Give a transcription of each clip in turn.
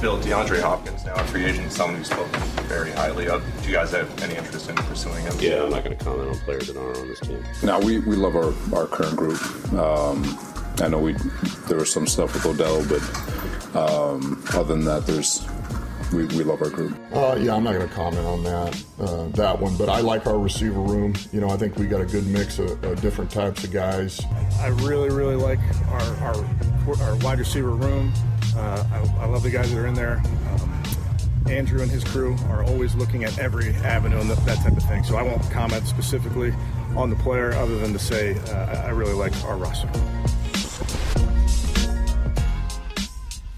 Bill, DeAndre Hopkins now a free agent, someone who's spoken very highly of. Do you guys have any interest in pursuing him? Yeah, I'm not going to comment on players that aren't on this team. No, we, we love our, our current group. Um, I know we there was some stuff with Odell, but um, other than that, there's we, we love our group. Uh, yeah, I'm not going to comment on that uh, that one, but I like our receiver room. You know, I think we got a good mix of, of different types of guys. I really, really like our our, our wide receiver room. Uh, I, I, love the guys that are in there. Um, Andrew and his crew are always looking at every avenue and that, that, type of thing. So I won't comment specifically on the player other than to say uh, I really like our roster.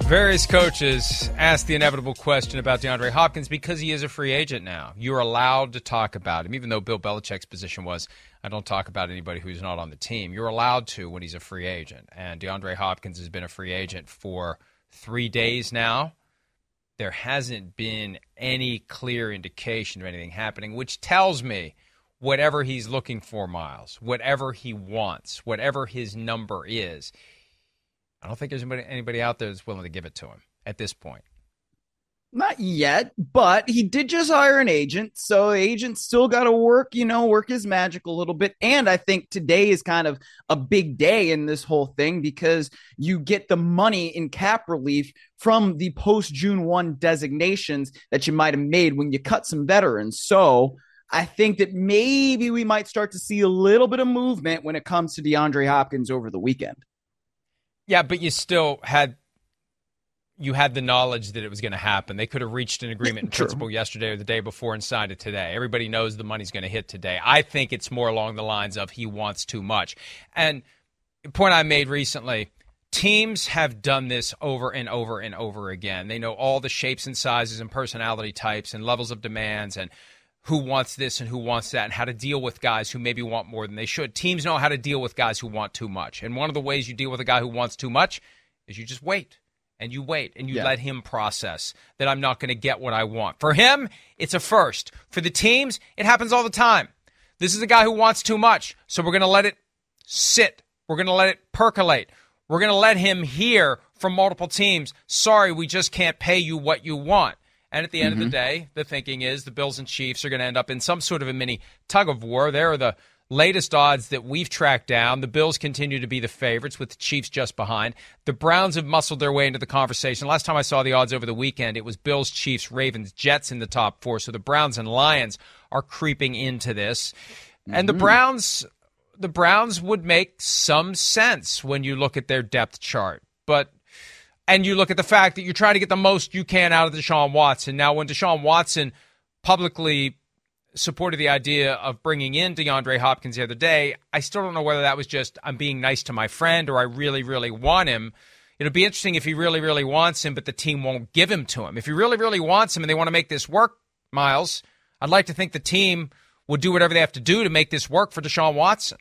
Various coaches ask the inevitable question about DeAndre Hopkins because he is a free agent now. You're allowed to talk about him, even though Bill Belichick's position was I don't talk about anybody who's not on the team. You're allowed to when he's a free agent. And DeAndre Hopkins has been a free agent for – three days now. There hasn't been any clear indication of anything happening, which tells me whatever he's looking for, Miles, whatever he wants, whatever his number is, I don't think there's anybody, anybody out there that's willing to give it to him at this point. Not yet, but he did just hire an agent. So the agent still got to work, you know, work his magic a little bit. And I think today is kind of a big day in this whole thing because you get the money in cap relief from the post June 1 designations that you might have made when you cut some veterans. So I think that maybe we might start to see a little bit of movement when it comes to DeAndre Hopkins over the weekend. Yeah, but you still had you had the knowledge that it was going to happen. They could have reached an agreement in principle yesterday or the day before and signed it today. Everybody knows the money's going to hit today. I think it's more along the lines of he wants too much. And point I made recently, teams have done this over and over and over again. They know all the shapes and sizes and personality types and levels of demands and who wants this and who wants that and how to deal with guys who maybe want more than they should. Teams know how to deal with guys who want too much. And one of the ways you deal with a guy who wants too much is you just wait and you wait and you yeah. let him process that I'm not going to get what I want. For him, it's a first. For the teams, it happens all the time. This is a guy who wants too much, so we're going to let it sit. We're going to let it percolate. We're going to let him hear from multiple teams, sorry, we just can't pay you what you want. And at the end mm-hmm. of the mm-hmm. day, the thinking is the Bills and Chiefs are going to end up in some sort of a mini tug of war. There are the latest odds that we've tracked down, the Bills continue to be the favorites with the Chiefs just behind. The Browns have muscled their way into the conversation. Last time I saw the odds over the weekend, it was Bills, Chiefs, Ravens, Jets in the top four. So the Browns and Lions are creeping into this. Mm-hmm. And the mm-hmm. Browns the Browns would make some sense when you look at their depth chart. But and you look at the fact that you're trying to get the most you can out of Deshaun Watson. Now when Deshaun Watson publicly supported the idea of bringing in DeAndre Hopkins the other day. I still don't know whether that was just I'm being nice to my friend or I really, really want him. It'll be interesting if he really, really wants him, but the team won't give him to him. If he really, really wants him and they want to make this work, Miles, I'd like to think the team will do whatever they have to do to make this work for Deshaun Watson.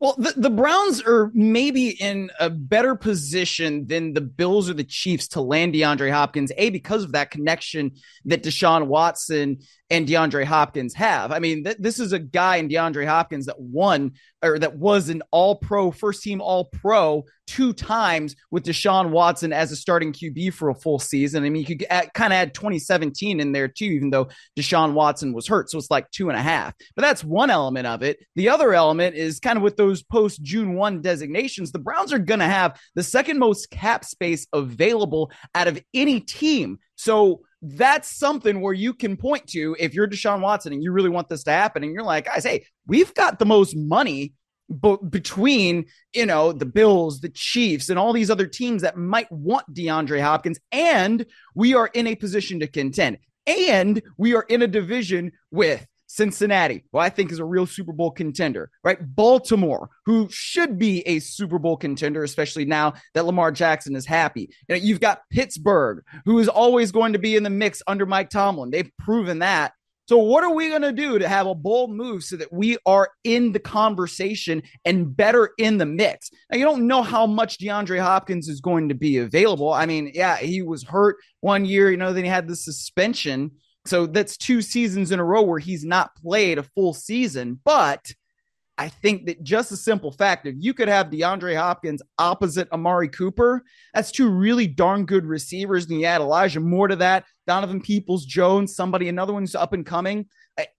Well, the, the Browns are maybe in a better position than the Bills or the Chiefs to land DeAndre Hopkins, A, because of that connection that Deshaun Watson and DeAndre Hopkins have. I mean, th- this is a guy in DeAndre Hopkins that won or that was an all pro, first team all pro two times with Deshaun Watson as a starting QB for a full season. I mean, you could kind of add 2017 in there too, even though Deshaun Watson was hurt. So it's like two and a half. But that's one element of it. The other element is kind of with those post June 1 designations, the Browns are going to have the second most cap space available out of any team. So that's something where you can point to if you're Deshaun Watson and you really want this to happen. And you're like, guys, hey, we've got the most money but between you know the Bills, the Chiefs, and all these other teams that might want DeAndre Hopkins, and we are in a position to contend, and we are in a division with Cincinnati, who I think is a real Super Bowl contender, right? Baltimore, who should be a Super Bowl contender, especially now that Lamar Jackson is happy. You know, you've got Pittsburgh, who is always going to be in the mix under Mike Tomlin. They've proven that. So, what are we going to do to have a bold move so that we are in the conversation and better in the mix? Now, you don't know how much DeAndre Hopkins is going to be available. I mean, yeah, he was hurt one year, you know, then he had the suspension. So, that's two seasons in a row where he's not played a full season. But I think that just a simple fact if you could have DeAndre Hopkins opposite Amari Cooper, that's two really darn good receivers. And you add Elijah Moore to that, Donovan Peoples Jones, somebody, another one's up and coming.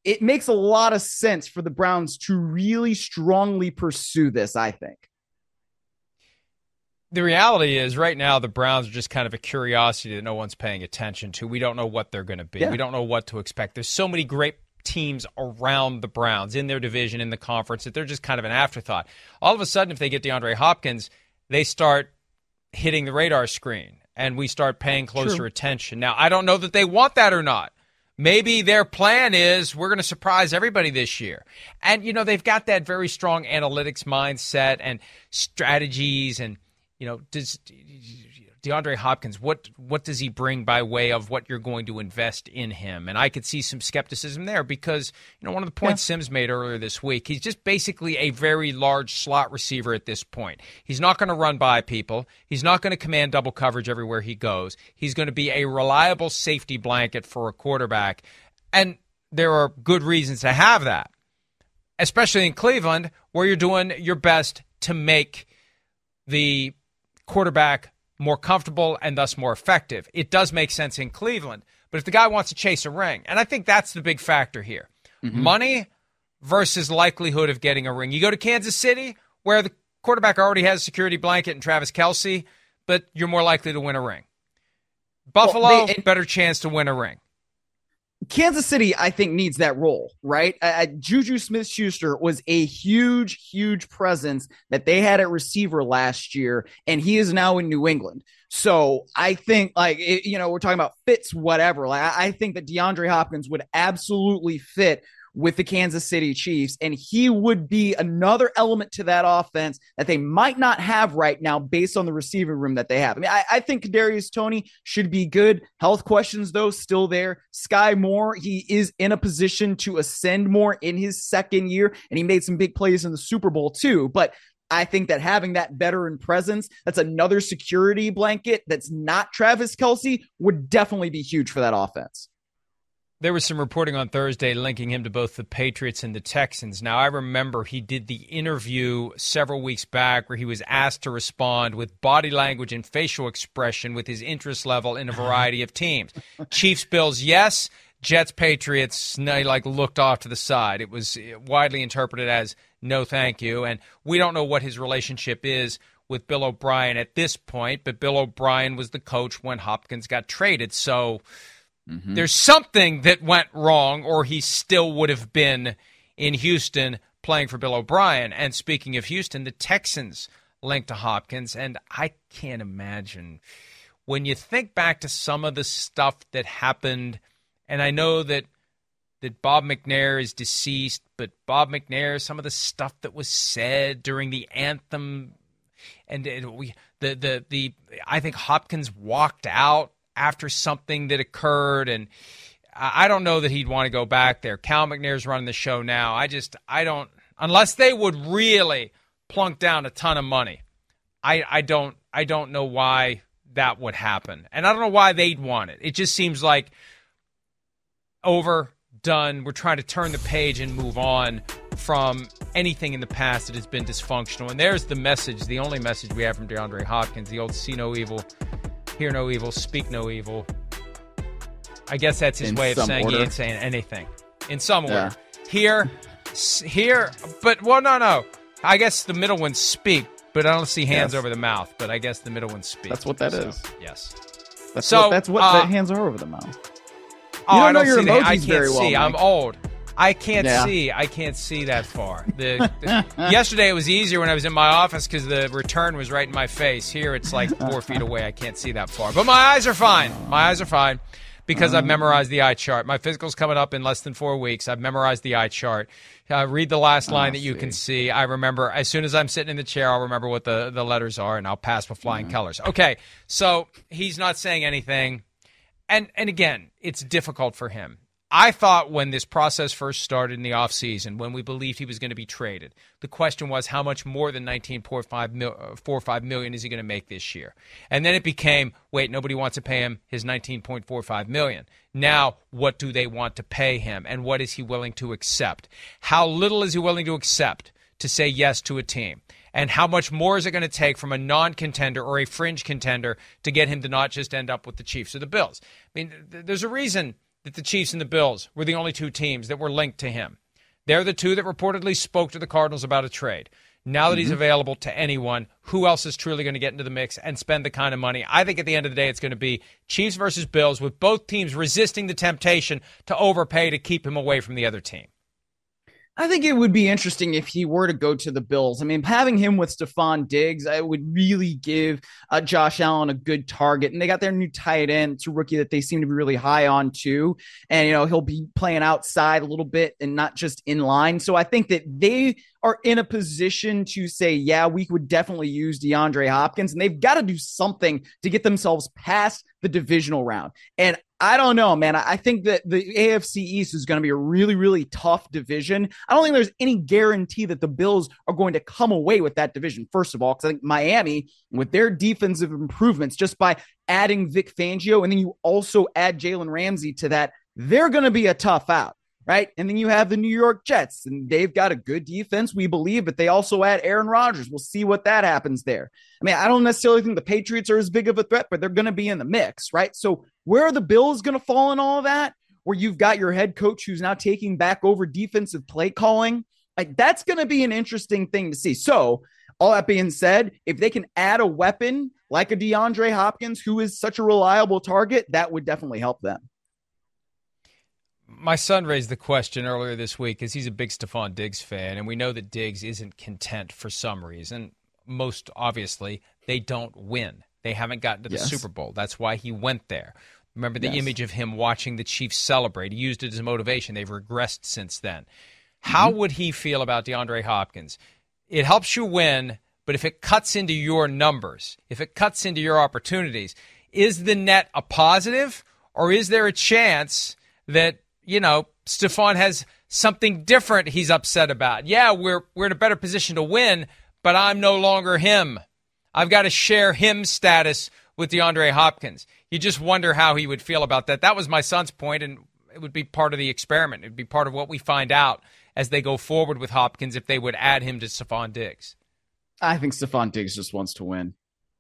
It makes a lot of sense for the Browns to really strongly pursue this, I think. The reality is, right now, the Browns are just kind of a curiosity that no one's paying attention to. We don't know what they're going to be. Yeah. We don't know what to expect. There's so many great teams around the Browns in their division in the conference that they're just kind of an afterthought. All of a sudden, if they get DeAndre Hopkins, they start hitting the radar screen and we start paying closer True. attention. Now, I don't know that they want that or not. Maybe their plan is we're going to surprise everybody this year. And, you know, they've got that very strong analytics mindset and strategies and, you know, does DeAndre Hopkins, what what does he bring by way of what you're going to invest in him? And I could see some skepticism there because you know one of the points yeah. Simms made earlier this week, he's just basically a very large slot receiver at this point. He's not going to run by people. He's not going to command double coverage everywhere he goes. He's going to be a reliable safety blanket for a quarterback, and there are good reasons to have that, especially in Cleveland where you're doing your best to make the quarterback more comfortable and thus more effective. It does make sense in Cleveland. But if the guy wants to chase a ring, and I think that's the big factor here mm-hmm. money versus likelihood of getting a ring. You go to Kansas City, where the quarterback already has a security blanket and Travis Kelce, but you're more likely to win a ring. Buffalo, well, they, better chance to win a ring. Kansas City, I think, needs that role, right? Uh, Juju Smith Schuster was a huge, huge presence that they had at receiver last year, and he is now in New England. So I think, like, it, you know, we're talking about fits, whatever. Like, I, I think that DeAndre Hopkins would absolutely fit with the Kansas City Chiefs. And he would be another element to that offense that they might not have right now based on the receiving room that they have. I mean, I, I think Kadarius Toney should be good. Health questions, though, still there. Sky Moore, he is in a position to ascend more in his second year, and he made some big plays in the Super Bowl, too. But I think that having that veteran presence, that's another security blanket that's not Travis Kelce, would definitely be huge for that offense. There was some reporting on Thursday linking him to both the Patriots and the Texans. Now, I remember he did the interview several weeks back where he was asked to respond with body language and facial expression with his interest level in a variety of teams. Chiefs, Bills, yes. Jets, Patriots, he like looked off to the side. It was uh, widely interpreted as no thank you. And we don't know what his relationship is with Bill O'Brien at this point, but Bill O'Brien was the coach when Hopkins got traded. So Mm-hmm. There's something that went wrong, or he still would have been in Houston playing for Bill O'Brien. And speaking of Houston, the Texans linked to Hopkins, and I can't imagine when you think back to some of the stuff that happened, and I know that that Bob McNair is deceased, but Bob McNair, some of the stuff that was said during the anthem, and it, we the the the I think Hopkins walked out after something that occurred and I don't know that he'd want to go back there. Cal McNair's running the show now. I just I don't unless they would really plunk down a ton of money. I I don't I don't know why that would happen. And I don't know why they'd want it. It just seems like over done. We're trying to turn the page and move on from anything in the past that has been dysfunctional. And there's the message, the only message we have from DeAndre Hopkins, the old see no evil, hear no evil, speak no evil. I guess that's his In way of saying order. he ain't saying anything. In some Yeah. order. Here, here, but, well, no, no. I guess the middle ones speak, but I don't see hands Yes. over the mouth, but I guess the middle ones speak. That's what that that is. Yes. That's So, what, that's what uh, the hands are over the mouth. Oh, don't I know don't your see the- I emojis can't very well, see. I'm old. I can't Yeah. see. I can't see that far. The, the- yesterday it was easier when I was in my office because the return was right in my face. Here it's like four feet away. I can't see that far. But my eyes are fine. My eyes are fine because I've memorized the eye chart. My physical's coming up in less than four weeks. I've memorized the eye chart. Uh, read the last line that you can see. I remember as soon as I'm sitting in the chair, I'll remember what the, the letters are and I'll pass with flying colors. Okay, so he's not saying anything and and again, it's difficult for him. I thought when this process first started in the offseason, when we believed he was going to be traded, the question was how much more than 19.5 mil, uh, 45 million is he going to make this year? And then it became, wait, nobody wants to pay him his 19.45 million. Now, what do they want to pay him and what is he willing to accept? How little is he willing to accept to say yes to a team? And how much more is it going to take from a non contender or a fringe contender to get him to not just end up with the Chiefs or the Bills? I mean, th- there's a reason that the Chiefs and the Bills were the only two teams that were linked to him. They're the two that reportedly spoke to the Cardinals about a trade. Now that he's Mm-hmm. available to anyone, who else is truly going to get into the mix and spend the kind of money? I think at the end of the day, it's going to be Chiefs versus Bills, with both teams resisting the temptation to overpay to keep him away from the other team. I think it would be interesting if he were to go to the Bills. I mean, having him with Stefon Diggs, I would really give uh, Josh Allen a good target. And they got their new tight end, it's a rookie that they seem to be really high on too. And you know, he'll be playing outside a little bit and not just in line. So I think that they are in a position to say, yeah, we would definitely use DeAndre Hopkins, and they've got to do something to get themselves past the divisional round. And I don't know, man. I think that the AFC East is going to be a really, really tough division. I don't think there's any guarantee that the Bills are going to come away with that division, first of all, because I think Miami, with their defensive improvements, just by adding Vic Fangio, and then you also add Jalen Ramsey to that, they're going to be a tough out. Right. And then you have the New York Jets, and they've got a good defense, we believe, but they also add Aaron Rodgers. We'll see what that happens there. I mean, I don't necessarily think the Patriots are as big of a threat, but they're going to be in the mix, right? So, where are the Bills going to fall in all of that? Where you've got your head coach who's now taking back over defensive play calling, like that's going to be an interesting thing to see. So, all that being said, if they can add a weapon like a DeAndre Hopkins, who is such a reliable target, that would definitely help them. My son raised the question earlier this week because he's a big Stefon Diggs fan, and we know that Diggs isn't content for some reason. Most obviously, they don't win. They haven't gotten to the Yes. Super Bowl. That's why he went there. Remember the Yes. image of him watching the Chiefs celebrate. He used it as motivation. They've regressed since then. How mm-hmm. would he feel about DeAndre Hopkins? It helps you win, but if it cuts into your numbers, if it cuts into your opportunities, is the net a positive or is there a chance that, you know, Stefon has something different he's upset about? Yeah, we're we're in a better position to win, but I'm no longer him. I've got to share him status with DeAndre Hopkins. You just wonder how he would feel about that. That was my son's point, and it would be part of the experiment. It would be part of what we find out as they go forward with Hopkins if they would add him to Stefon Diggs. I think Stefon Diggs just wants to win.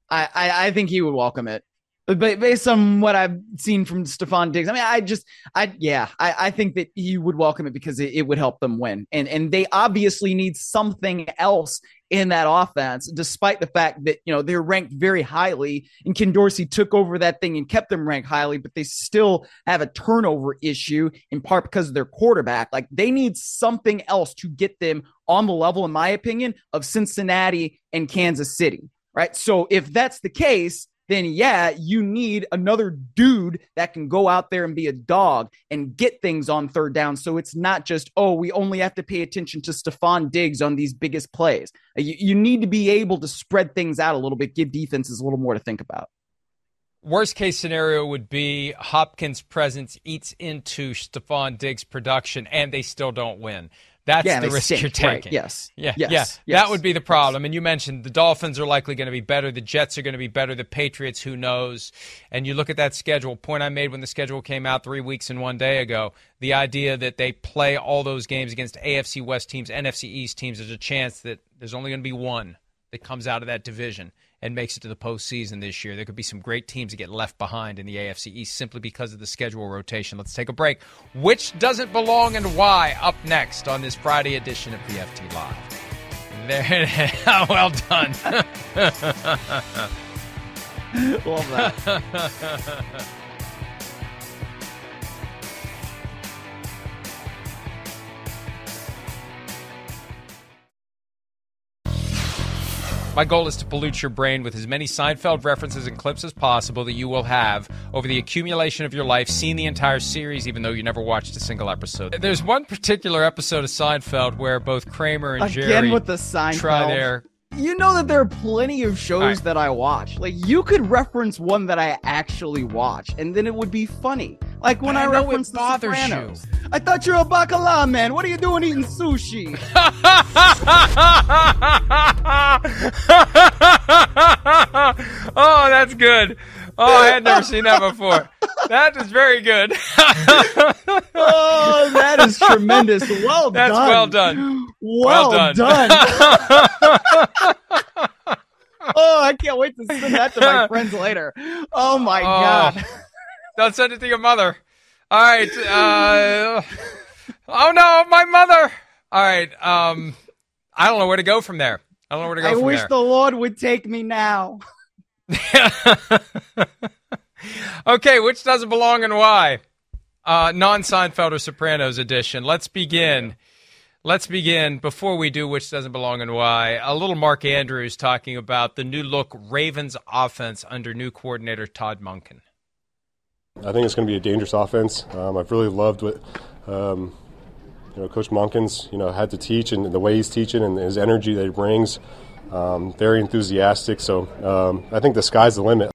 I, I, I think he would welcome it. But based on what I've seen from Stefon Diggs, I mean, I just, I, yeah, I, I think that he would welcome it because it, it would help them win. And, and they obviously need something else in that offense, despite the fact that, you know, they're ranked very highly and Ken Dorsey took over that thing and kept them ranked highly, but they still have a turnover issue in part because of their quarterback. Like they need something else to get them on the level, in my opinion, of Cincinnati and Kansas City. Right. So if that's the case, then yeah, you need another dude that can go out there and be a dog and get things on third down. So it's not just, oh, we only have to pay attention to Stefon Diggs on these biggest plays. Uh, you, you need to be able to spread things out a little bit, give defenses a little more to think about. Worst case scenario would be Hopkins' presence eats into Stefon Diggs' production and they still don't win. That's yeah, the risk stink, you're taking. Right. Yes. Yeah, yes. yeah. Yes. That would be the problem. And you mentioned the Dolphins are likely going to be better. The Jets are going to be better. The Patriots, who knows? And you look at that schedule. Point I made when the schedule came out three weeks and one day ago. The idea that they play all those games against AFC West teams, NFC East teams. There's a chance that there's only going to be one that comes out of that division and makes it to the postseason this year. There could be some great teams that get left behind in the AFC East simply because of the schedule rotation. Let's take a break. Which doesn't belong and why? Up next on this Friday edition of PFT Live. There, oh, well done. Love that. My goal is to pollute your brain with as many Seinfeld references and clips as possible that you will have over the accumulation of your life, seen the entire series, even though you never watched a single episode. There's one particular episode of Seinfeld where both Kramer and Again Jerry with the Seinfeld. try their. You know that there are plenty of shows right. that I watch. Like you could reference one that I actually watch, and then it would be funny. Like when I, I reference The bothers you. I thought you're a bacala man. What are you doing eating sushi? oh, that's good. Oh, I had never seen that before. That is very good. oh, that is tremendous. Well done. That's done. well done. Well, Well done. done. oh, I can't wait to send that to my friends later. Oh my Oh. god. Don't send it to your mother. All right. Uh, oh no, my mother. All right. Um, I don't know where to go from there. I don't know where to go I wish there. the Lord would take me now. okay, which doesn't belong and why? Uh, non Seinfeld or Sopranos edition. Let's begin. Let's begin. Before we do which doesn't belong and why, a little Mark Andrews talking about the new look Ravens offense under new coordinator Todd Monken. I think it's going to be a dangerous offense. Um, I've really loved what um, you know Coach Monken's you know had to teach and the way he's teaching and his energy that he brings. Um, very enthusiastic. So um, I think the sky's the limit.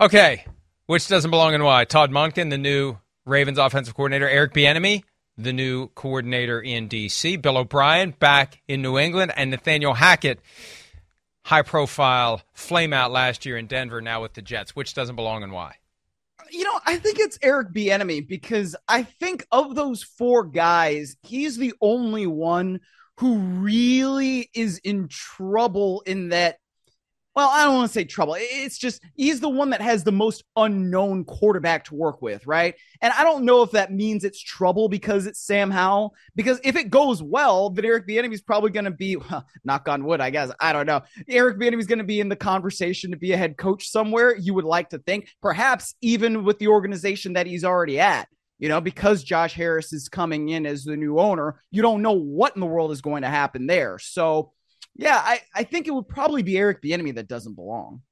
Okay, which doesn't belong and why? Todd Monken, the new Ravens offensive coordinator. Eric Bieniemy, the new coordinator in D.C. Bill O'Brien back in New England, and Nathaniel Hackett, high-profile flame out last year in Denver, now with the Jets. Which doesn't belong and why? You know, I think it's Eric Bieniemy because I think of those four guys, he's the only one who really is in trouble in that. Well, I don't want to say trouble. It's just he's the one that has the most unknown quarterback to work with, right? And I don't know if that means it's trouble because it's Sam Howell. Because if it goes well, then Eric Bieniemy is probably going to be, well, knock on wood, I guess. I don't know. Eric Bieniemy is going to be in the conversation to be a head coach somewhere. You would like to think, perhaps even with the organization that he's already at. You know, because Josh Harris is coming in as the new owner, you don't know what in the world is going to happen there. So, yeah, I, I think it would probably be Eric Bieniemy that doesn't belong.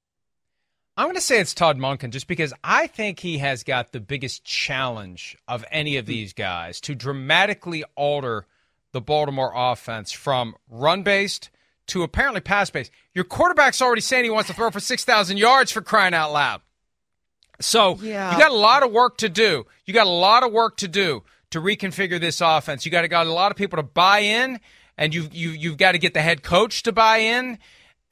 I'm going to say it's Todd Monken just because I think he has got the biggest challenge of any of hmm. these guys to dramatically alter the Baltimore offense from run based to apparently pass based. Your quarterback's already saying he wants to throw for 6,000 yards for crying out loud. So Yeah. you got a lot of work to do. You got a lot of work to do to reconfigure this offense. You got to got a lot of people to buy in, and you you you've got to get the head coach to buy in.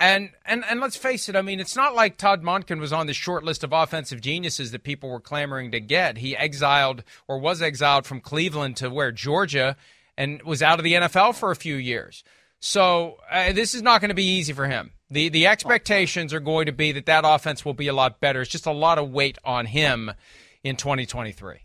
And and and let's face it. I mean, it's not like Todd Monken was on the short list of offensive geniuses that people were clamoring to get. He exiled or was exiled from Cleveland to where Georgia, and was out of the NFL for a few years. So uh, this is not going to be easy for him. The The expectations are going to be that that offense will be a lot better. It's just a lot of weight on him in 2023.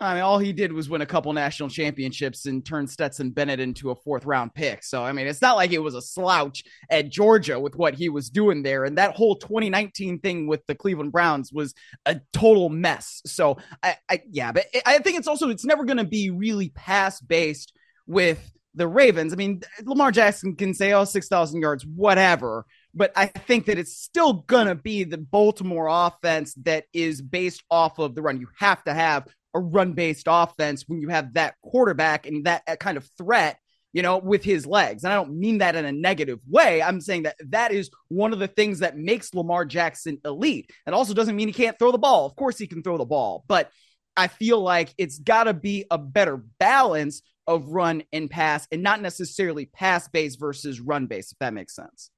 I mean, all he did was win a couple national championships and turn Stetson Bennett into a fourth round pick. So, I mean, it's not like it was a slouch at Georgia with what he was doing there. And that whole 2019 thing with the Cleveland Browns was a total mess. So, I, I yeah, but I think it's also, it's never going to be really pass based with the Ravens. I mean, Lamar Jackson can say, oh, 6,000 yards, whatever. But I think that it's still to be the Baltimore offense that is based off of the run. You have to have a run based offense when you have that quarterback and that, kind of threat, you know, with his legs. And I don't mean that in a negative way. I'm saying that that is one of the things that makes Lamar Jackson elite. It also doesn't mean he can't throw the ball. Of course, he can throw the ball, but I feel like it's got to be a better balance of run and pass and not necessarily pass based versus run based, if that makes sense.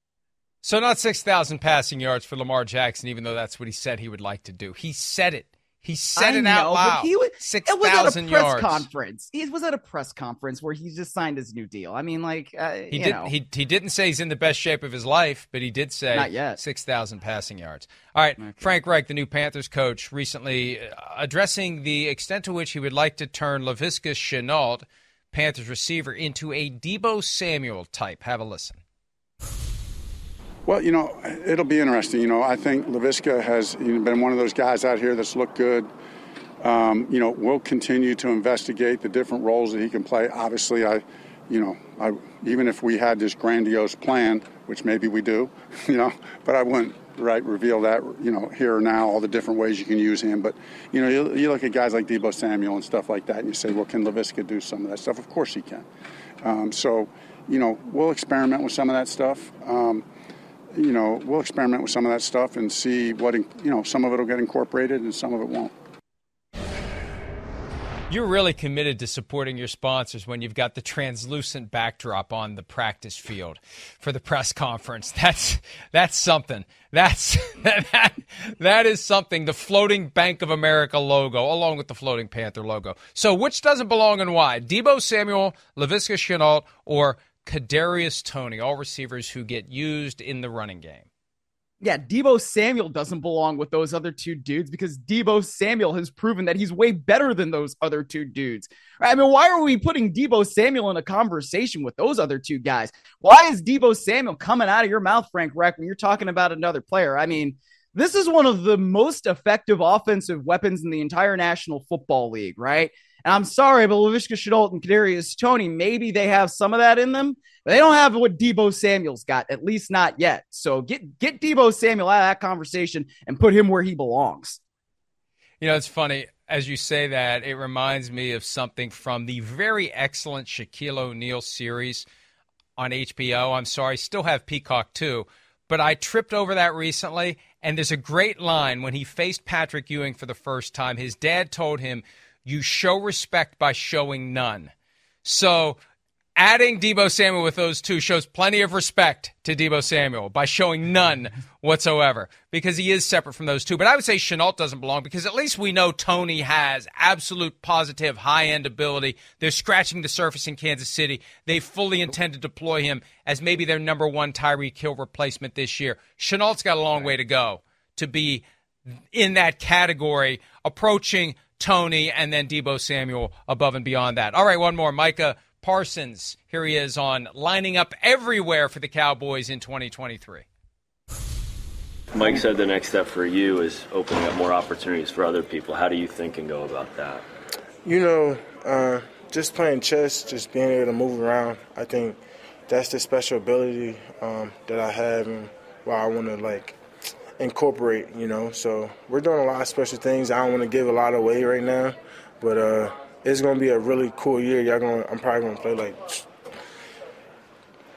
So, not 6,000 passing yards for Lamar Jackson, even though that's what he said he would like to do. He said it. He said I it know, out loud. He was, Six it was at a press yards. conference. He was at a press conference where he just signed his new deal. I mean, like, uh, He did. know. He he didn't say he's in the best shape of his life, but he did say Not yet. six thousand passing yards. All right, Frank Reich, the new Panthers coach, recently uh, addressing the extent to which he would like to turn Laviska Shenault, Panthers receiver, into a Deebo Samuel type. Have a listen. Well, you know, it'll be interesting. You know, I think Laviska has been one of those guys out here that's looked good. Um, you know, we'll continue to investigate the different roles that he can play. Obviously, I, you know, I, even if we had this grandiose plan, which maybe we do, you know, but I wouldn't right reveal that, you know, here or now, all the different ways you can use him. But you know, you, you look at guys like Deebo Samuel and stuff like that, and you say, well, can Laviska do some of that stuff? Of course he can. Um, so, you know, we'll experiment with some of that stuff. Um, you know, we'll experiment with some of that stuff and see what, you know, some of it will get incorporated and some of it won't. You're really committed to supporting your sponsors when you've got the translucent backdrop on the practice field for the press conference. That's that's something. That's that that is something. The floating Bank of America logo, along with the floating Panther logo. So, which doesn't belong and why? Deebo Samuel, Laviska Shenault, or Kadarius Toney, all receivers who get used in the running game. Yeah, Deebo Samuel doesn't belong with those other two dudes because Deebo Samuel has proven that he's way better than those other two dudes. I mean, why are we putting Deebo Samuel in a conversation with those other two guys? Why is Deebo Samuel coming out of your mouth, Frank Reich, when you're talking about another player? I mean, this is one of the most effective offensive weapons in the entire National Football League, right? And I'm sorry, but Laviska Shenault and Kadarius Toney, maybe they have some of that in them, but they don't have what Deebo Samuel's got, at least not yet. So get get Deebo Samuel out of that conversation and put him where he belongs. You know, it's funny as you say that. It reminds me of something from the very excellent Shaquille O'Neal series on HBO. I'm sorry, I still have Peacock too, but I tripped over that recently. And there's a great line when he faced Patrick Ewing for the first time. His dad told him, "You show respect by showing none." So adding Deebo Samuel with those two shows plenty of respect to Deebo Samuel by showing none whatsoever because he is separate from those two. But I would say Shenault doesn't belong because at least we know Toney has absolute positive high end ability. They're scratching the surface in Kansas City. They fully intend to deploy him as maybe their number one Tyreek Hill replacement this year. Shenault's got a long way to go to be in that category, approaching Toney and then Deebo Samuel above and beyond that. All right, one more. Micah Parsons. Here he is on lining up everywhere for the Cowboys in 2023. Mike said the next step for you is opening up more opportunities for other people. How do you think and go about that? You know, uh, just playing chess, just being able to move around. I think that's the special ability um, that I have and why I want to like incorporate. You know, so we're doing a lot of special things. I don't want to give a lot away right now, but uh, it's gonna be a really cool year. Y'all gonna, I'm probably gonna play like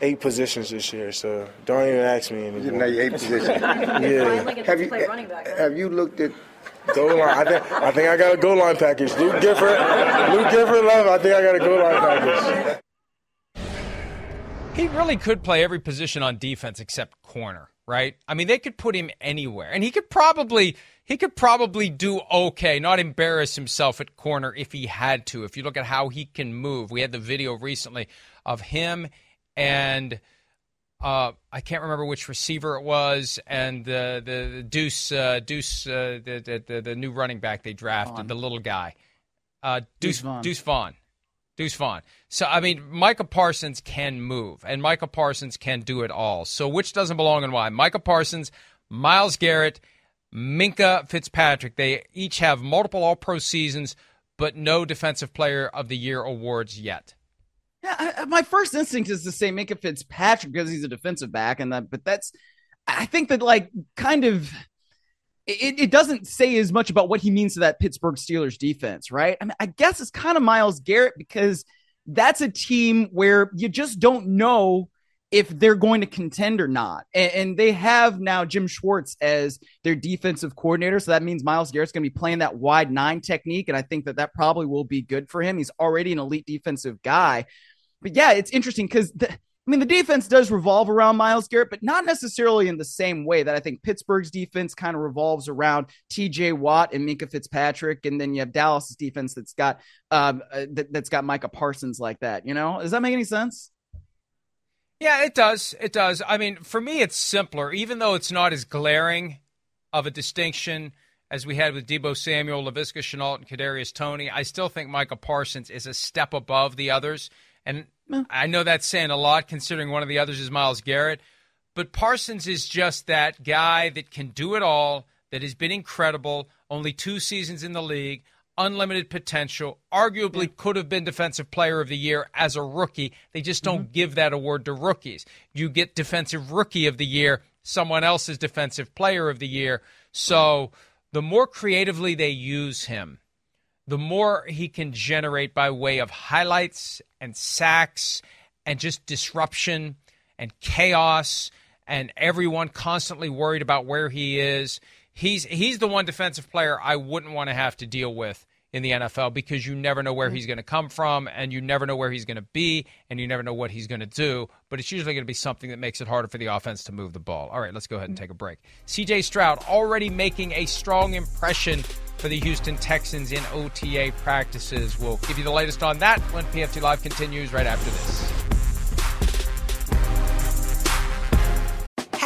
eight positions this year. So don't even ask me anymore. You know, eight positions. yeah. Have you have you looked at goal line? I think I think I got a goal line package. Luke Gifford, Luke Gifford, love. I think I got a goal line package. He really could play every position on defense except corner, right? I mean, they could put him anywhere, and he could probably he could probably do okay, not embarrass himself at corner if he had to. If you look at how he can move, we had the video recently of him and uh, I can't remember which receiver it was, and the the, the Deuce uh, Deuce uh, the, the the new running back they drafted, Vaughn. the little guy, uh, Deuce Deuce Vaughn. Deuce Vaughn. Deuce Vaughn. So I mean, Micah Parsons can move, and Micah Parsons can do it all. So which doesn't belong and why? Micah Parsons, Myles Garrett, Minkah Fitzpatrick. They each have multiple All Pro seasons, but no Defensive Player of the Year awards yet. Yeah, I, my first instinct is to say Minkah Fitzpatrick because he's a defensive back, and that, but that's, I think that like kind of, it, it doesn't say as much about what he means to that Pittsburgh Steelers defense, right? I mean, I guess it's kind of Myles Garrett because that's a team where you just don't know if they're going to contend or not. And, and, they have now Jim Schwartz as their defensive coordinator. So that means Myles Garrett's going to be playing that wide nine technique. And I think that that probably will be good for him. He's already an elite defensive guy. But yeah, it's interesting because I mean, the defense does revolve around Myles Garrett, but not necessarily in the same way that I think Pittsburgh's defense kind of revolves around TJ Watt and Minkah Fitzpatrick. And then you have Dallas's defense that's got um, uh, that, that's got Micah Parsons like that. You know, does that make any sense? Yeah, it does. It does. I mean, for me, it's simpler, even though it's not as glaring of a distinction as we had with Deebo Samuel, Laviska Shenault, and Kadarius Toney. I still think Micah Parsons is a step above the others, and I know that's saying a lot, considering one of the others is Myles Garrett. But Parsons is just that guy that can do it all. That has been incredible. Only two seasons in the league unlimited potential, arguably yeah. could have been defensive player of the year as a rookie. They just don't mm-hmm. give that award to rookies. You get defensive rookie of the year, someone else's defensive player of the year. So the more creatively they use him, the more he can generate by way of highlights and sacks and just disruption and chaos and everyone constantly worried about where he is he's he's the one defensive player I wouldn't want to have to deal with in the NFL because you never know where mm-hmm. he's going to come from and you never know where he's going to be and you never know what he's going to do. But it's usually going to be something that makes it harder for the offense to move the ball. All right, let's go ahead and mm-hmm. take a break. CJ Stroud already making a strong impression for the Houston Texans in OTA practices. We'll give you the latest on that when PFT Live continues right after this.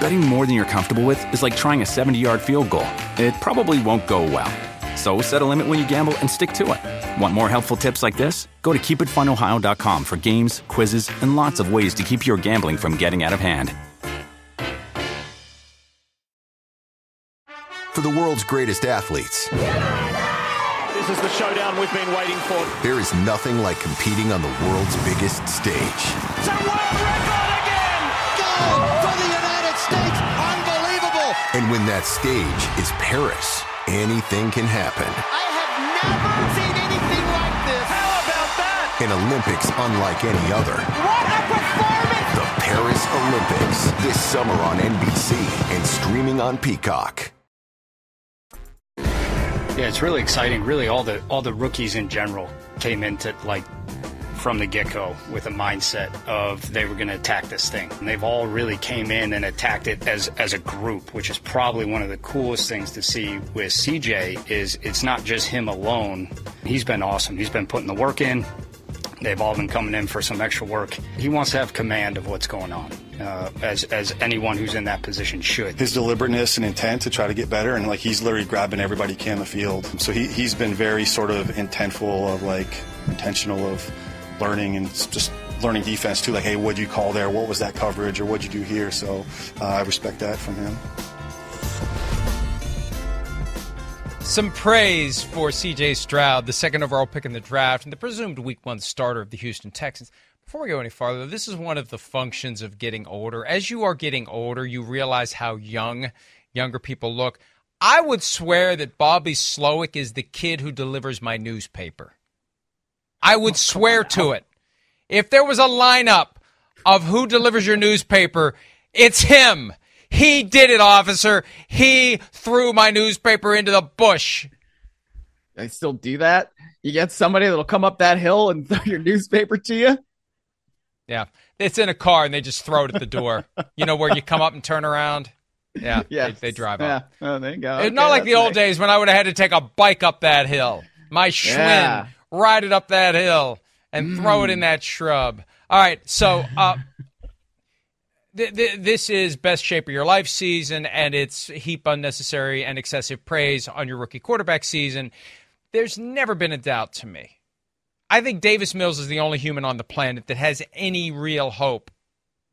Betting more than you're comfortable with is like trying a 70 yard field goal. It probably won't go well. So set a limit when you gamble and stick to it. Want more helpful tips like this? Go to keepitfunohio.com for games, quizzes, and lots of ways to keep your gambling from getting out of hand. For the world's greatest athletes, this is the showdown we've been waiting for. There is nothing like competing on the world's biggest stage. It's a world record again! Go! States. Unbelievable. And when that stage is Paris, anything can happen. I have never seen anything like this. How about that? An Olympics unlike any other. What a performance! The Paris Olympics this summer on NBC and streaming on Peacock. Yeah, it's really exciting. Really, all the all the rookies in general came into like from the get-go with a mindset of they were going to attack this thing. And they've all really came in and attacked it as as a group, which is probably one of the coolest things to see with CJ is it's not just him alone. He's been awesome. He's been putting the work in. They've all been coming in for some extra work. He wants to have command of what's going on, uh, as as anyone who's in that position should. His deliberateness and intent to try to get better, and like he's literally grabbing everybody can on the field. So he he's been very sort of intentful of like intentional of learning and just learning defense too. Like, hey, what'd you call there? What was that coverage? Or what'd you do here? So uh, I respect that from him. Some praise for CJ Stroud, the second overall pick in the draft and the presumed week one starter of the Houston Texans. Before we go any farther, this is one of the functions of getting older. As you are getting older, you realize how young younger people look. I would swear that Bobby Slowik is the kid who delivers my newspaper. I would oh, swear to it. If there was a lineup of who delivers your newspaper, it's him. He did it, officer. He threw my newspaper into the bush. I still do that. You get somebody that'll come up that hill and throw your newspaper to you. Yeah, it's in a car and they just throw it at the door. you know where you come up and turn around. Yeah, yeah, they, they, drive yeah. up. Oh, there you go. It's okay, not like the old nice. days when I would have had to take a bike up that hill. My Schwinn yeah ride it up that hill and mm. throw it in mm. that shrub. All right, so uh, th- th- this is best shape of your life season, and it's heap unnecessary and excessive praise on your rookie quarterback season. There's never been a doubt to me. I think Davis Mills is the only human on the planet that has any real hope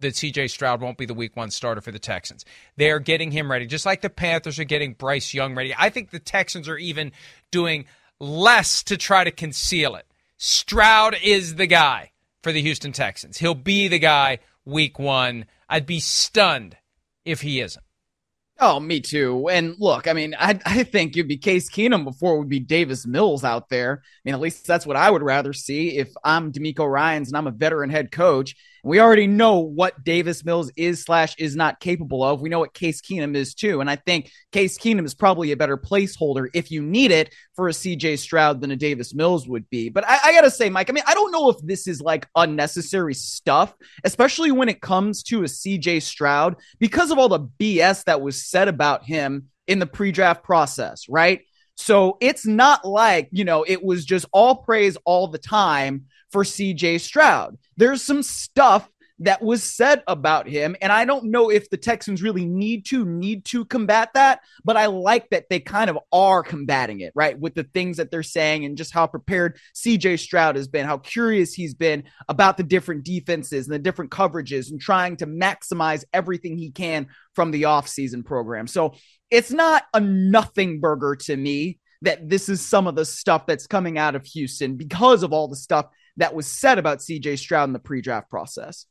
that CJ Stroud won't be the week one starter for the Texans. They are getting him ready, just like the Panthers are getting Bryce Young ready. I think the Texans are even doing less to try to conceal it. Stroud is the guy for the Houston Texans. He'll be the guy week one. I'd be stunned if he isn't. Oh, me too. And look, I mean, I, I think it'd be Case Keenum before it would be Davis Mills out there. I mean, at least that's what I would rather see if I'm DeMeco Ryans and I'm a veteran head coach we already know what Davis Mills is slash is not capable of. We know what Case Keenum is too. And I think Case Keenum is probably a better placeholder if you need it for a CJ Stroud than a Davis Mills would be. But I, I got to say, Mike, I mean, I don't know if this is like unnecessary stuff, especially when it comes to a CJ Stroud because of all the BS that was said about him in the pre draft process, right? So it's not like, you know, it was just all praise all the time for CJ Stroud. There's some stuff that was said about him. And I don't know if the Texans really need to need to combat that, but I like that they kind of are combating it, right? With the things that they're saying and just how prepared CJ Stroud has been, how curious he's been about the different defenses and the different coverages and trying to maximize everything he can from the offseason program. So it's not a nothing burger to me that this is some of the stuff that's coming out of Houston because of all the stuff that was said about CJ Stroud in the pre draft process.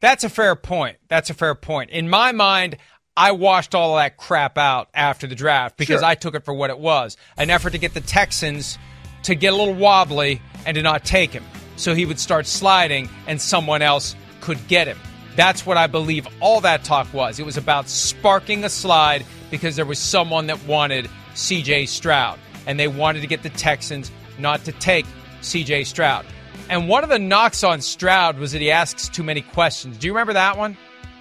That's a fair point. That's a fair point. In my mind, I washed all of that crap out after the draft because sure. I took it for what it was an effort to get the Texans to get a little wobbly and to not take him. So he would start sliding and someone else could get him. That's what I believe all that talk was. It was about sparking a slide because there was someone that wanted CJ Stroud and they wanted to get the Texans not to take CJ Stroud. And one of the knocks on Stroud was that he asks too many questions. Do you remember that one?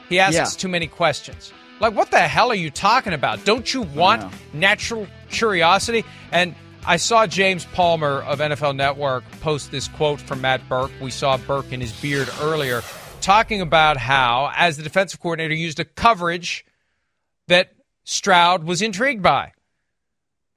He asks yeah. too many questions. Like, what the hell are you talking about? Don't you want natural curiosity? And I saw James Palmer of NFL Network post this quote from Matt Burke. We saw Burke in his beard earlier talking about how, as the defensive coordinator, used a coverage that Stroud was intrigued by.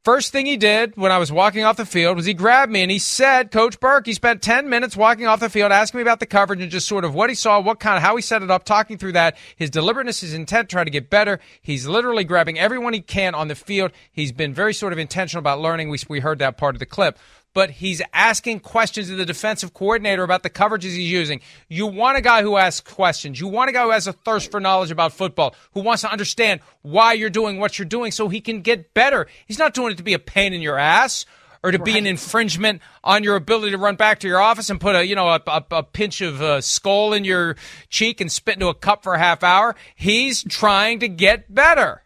First thing he did when I was walking off the field was he grabbed me and he said, Coach Burke, he spent 10 minutes walking off the field asking me about the coverage and just sort of what he saw, what kind of, how he set it up, talking through that, his deliberateness, his intent, trying to get better. He's literally grabbing everyone he can on the field. He's been very sort of intentional about learning. We, we heard that part of the clip but he's asking questions of the defensive coordinator about the coverages he's using. You want a guy who asks questions. You want a guy who has a thirst for knowledge about football, who wants to understand why you're doing what you're doing so he can get better. He's not doing it to be a pain in your ass or to right. be an infringement on your ability to run back to your office and put a you know a, a, a pinch of uh, skull in your cheek and spit into a cup for a half hour. He's trying to get better.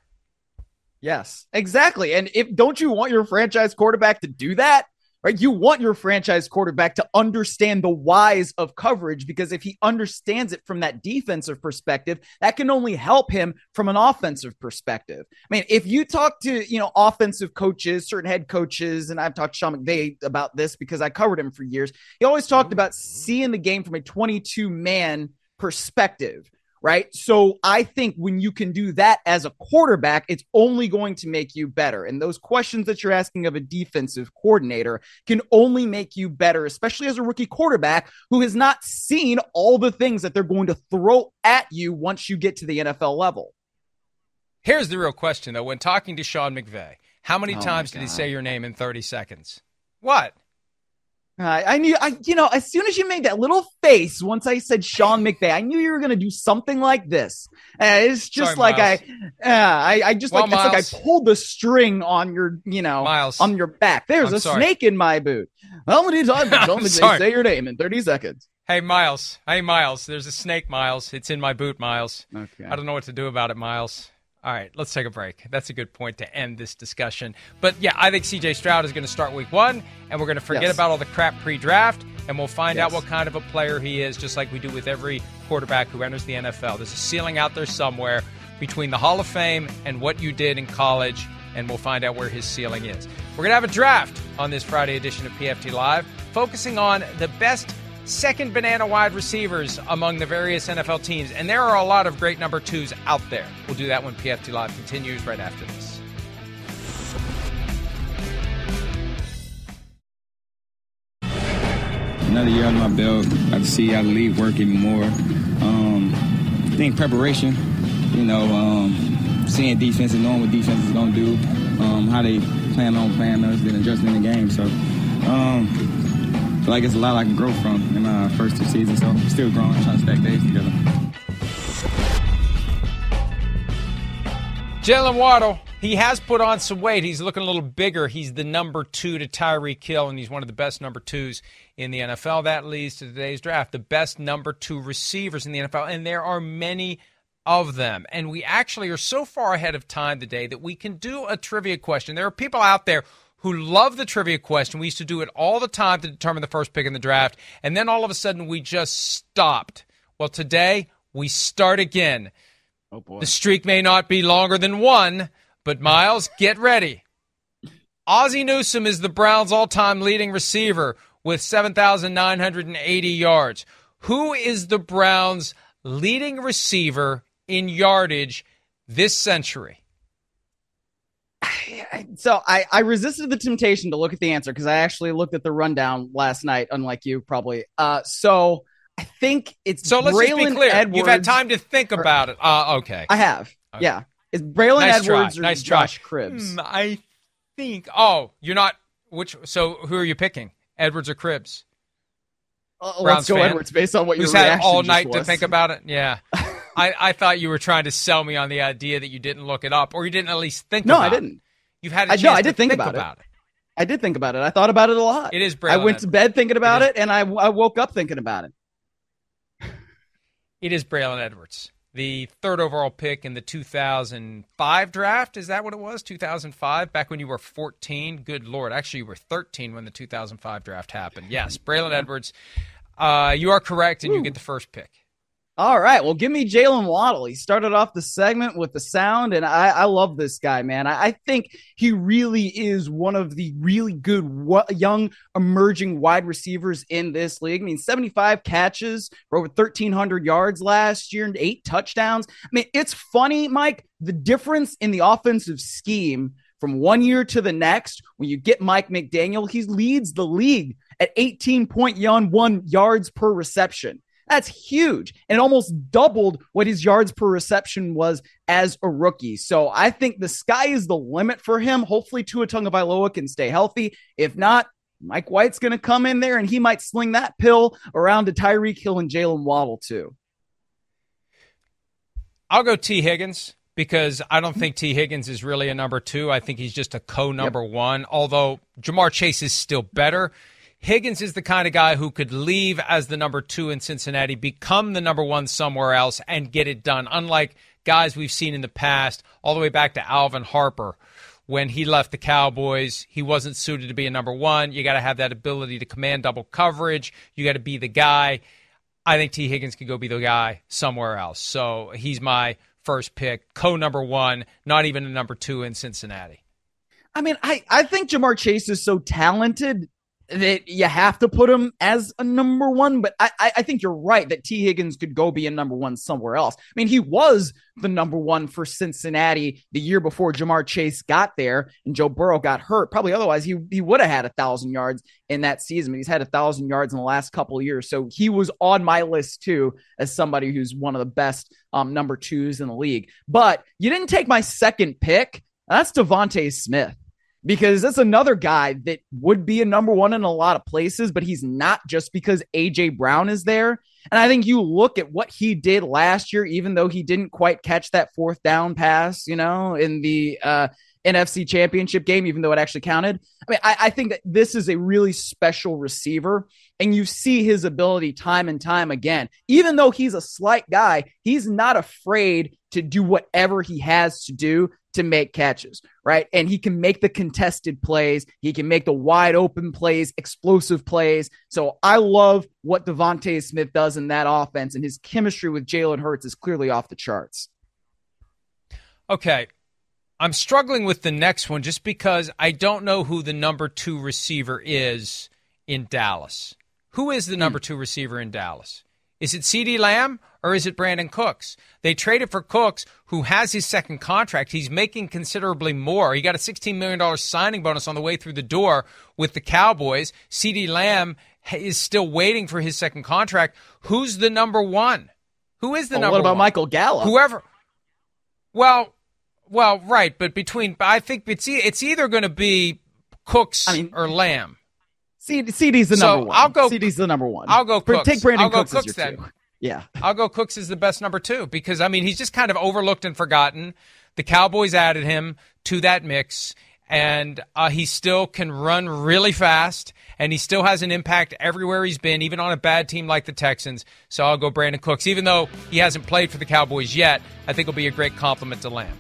Yes, exactly. And if don't you want your franchise quarterback to do that? Right? You want your franchise quarterback to understand the whys of coverage because if he understands it from that defensive perspective, that can only help him from an offensive perspective. I mean, if you talk to, you know, offensive coaches, certain head coaches, and I've talked to Sean McVay about this because I covered him for years, he always talked mm-hmm. about seeing the game from a 22 man perspective right? So I think when you can do that as a quarterback, it's only going to make you better. And those questions that you're asking of a defensive coordinator can only make you better, especially as a rookie quarterback who has not seen all the things that they're going to throw at you once you get to the NFL level. Here's the real question, though. When talking to Sean McVay, how many oh times did he say your name in 30 seconds? What? I knew, I you know, as soon as you made that little face once I said Sean McVay, I knew you were going to do something like this. Uh, it's just Sorry, like Myles. I, uh, I, I just well, like Myles, it's like I pulled the string on your, you know, Myles, on your back. There's I'm a sorry. snake in my boot. How many times McVay say your name in 30 seconds? Hey Myles, hey Myles, there's a snake, Myles. It's in my boot, Myles. Okay. I don't know what to do about it, Myles. All right, let's take a break. That's a good point to end this discussion. But yeah, I think CJ Stroud is going to start week one, and we're going to forget yes. about all the crap pre draft, and we'll find yes. out what kind of a player he is, just like we do with every quarterback who enters the NFL. There's a ceiling out there somewhere between the Hall of Fame and what you did in college, and we'll find out where his ceiling is. We're going to have a draft on this Friday edition of PFT Live, focusing on the best second banana wide receivers among the various NFL teams. And there are a lot of great number twos out there. We'll do that when PFT Live continues right after this. Another year under my belt. I see I leave working more. Um, think preparation, you know, um, seeing defenses, knowing what defense is going to do, um, how they plan on playing us, then adjusting the game. So, um, feel like it's a lot I can grow from in my first two seasons. So, still growing, trying to stack days together. Jaylen Waddle, he has put on some weight. He's looking a little bigger. He's the number two to Tyreek Hill, and he's one of the best number twos in the NFL. That leads to today's draft. The best number two receivers in the NFL, and there are many of them. And we actually are so far ahead of time today that we can do a trivia question. There are people out there who love the trivia question. We used to do it all the time to determine the first pick in the draft, and then all of a sudden we just stopped. Well, today we start again. Oh boy. The streak may not be longer than one, but Myles, get ready. Ozzie Newsome is the Browns' all-time leading receiver with 7,980 yards. Who is the Browns' leading receiver in yardage this century? So I, I resisted the temptation to look at the answer because I actually looked at the rundown last night, unlike you probably. Uh, so I think it's so. Let's Braylon just be clear. Edwards. You've had time to think about it. Uh, okay, I have. Okay. Yeah, it's Braylon nice Edwards try. or nice Josh try. Cribbs. Hmm, I think. Oh, you're not. Which? So who are you picking? Edwards or Cribbs? Uh, let's go fan? Edwards based on what Who's had all night to think about it. Yeah. I, I thought you were trying to sell me on the idea that you didn't look it up or you didn't at least think about it. No, I didn't. You've had a I chance no, I did think, about, about it. I did think about it. I thought about it a lot. It is Braylon I went to bed thinking about it, and I, I woke up thinking about it. It is Braylon Edwards, the third overall pick in the 2005 draft. Is that what it was? 2005, back when you were 14. Good lord, actually you were 13 when the 2005 draft happened. Yes, Braylon Edwards. Uh, you are correct, and you get the first pick. All right. Well, give me Jaylen Waddle. He started off the segment with the sound, and I, I love this guy, man. I, I think he really is one of the really good young emerging wide receivers in this league. I mean, 75 catches for over 1,300 yards last year and eight touchdowns. I mean, it's funny, Mike, the difference in the offensive scheme from one year to the next when you get Mike McDaniel, he leads the league at 18.1 yards per reception. That's huge and almost doubled what his yards per reception was as a rookie. So I think the sky is the limit for him. Hopefully, Tua Tagovailoa can stay healthy. If not, Mike White's going to come in there and he might sling that pill around to Tyreek Hill and Jaylen Waddle too. I'll go Tee Higgins because I don't think Tee Higgins is really a number two. I think he's just a co number yep. one, although Ja'Marr Chase is still better. Higgins is the kind of guy who could leave as the number two in Cincinnati, become the number one somewhere else, and get it done. Unlike guys we've seen in the past, all the way back to Alvin Harper. When he left the Cowboys, he wasn't suited to be a number one. You got to have that ability to command double coverage. You got to be the guy. I think Tee Higgins could go be the guy somewhere else. So he's my first pick, co number one, not even a number two in Cincinnati. I mean, I, I think Ja'Marr Chase is so talented that you have to put him as a number one. But I, I think you're right that Tee Higgins could go be a number one somewhere else. I mean, he was the number one for Cincinnati the year before Ja'Marr Chase got there and Joe Burrow got hurt. Probably otherwise he, he would have had a thousand yards in that season. He's had a thousand yards in the last couple of years. So he was on my list too as somebody who's one of the best um, number twos in the league. But you didn't take my second pick. That's DeVonta Smith because that's another guy that would be a number one in a lot of places, but he's not just because AJ Brown is there. And I think you look at what he did last year, even though he didn't quite catch that fourth down pass, you know, in the uh, NFC championship game, even though it actually counted. I mean, I, I think that this is a really special receiver, and you see his ability time and time again. Even though he's a slight guy, he's not afraid to do whatever he has to do to make catches, right? And he can make the contested plays. He can make the wide open plays, explosive plays. So I love what DeVonta Smith does in that offense, and his chemistry with Jalen Hurts is clearly off the charts. Okay. I'm struggling with the next one just because I don't know who the number two receiver is in Dallas. Who is the hmm. number two receiver in Dallas? Is it CeeDee Lamb or is it Brandin Cooks? They traded for Cooks, who has his second contract. He's making considerably more. He got a $16 million signing bonus on the way through the door with the Cowboys. CeeDee Lamb is still waiting for his second contract. Who's the number one? Who is the Oh, number? what about one? Michael Gallup? Whoever. Well, well, right, but between I think it's e- it's either going to be Cooks or Lamb. C- CeeDee's the So, number one. I'll go- CeeDee's the number one. I'll go Cooks. Take Brandin I'll go Cooks, as your then. two. Yeah. I'll go Cooks is the best number two because I mean he's just kind of overlooked and forgotten. The Cowboys added him to that mix, and uh, he still can run really fast, and he still has an impact everywhere he's been, even on a bad team like the Texans. So I'll go Brandin Cooks, even though he hasn't played for the Cowboys yet. I think he'll be a great complement to Lamb.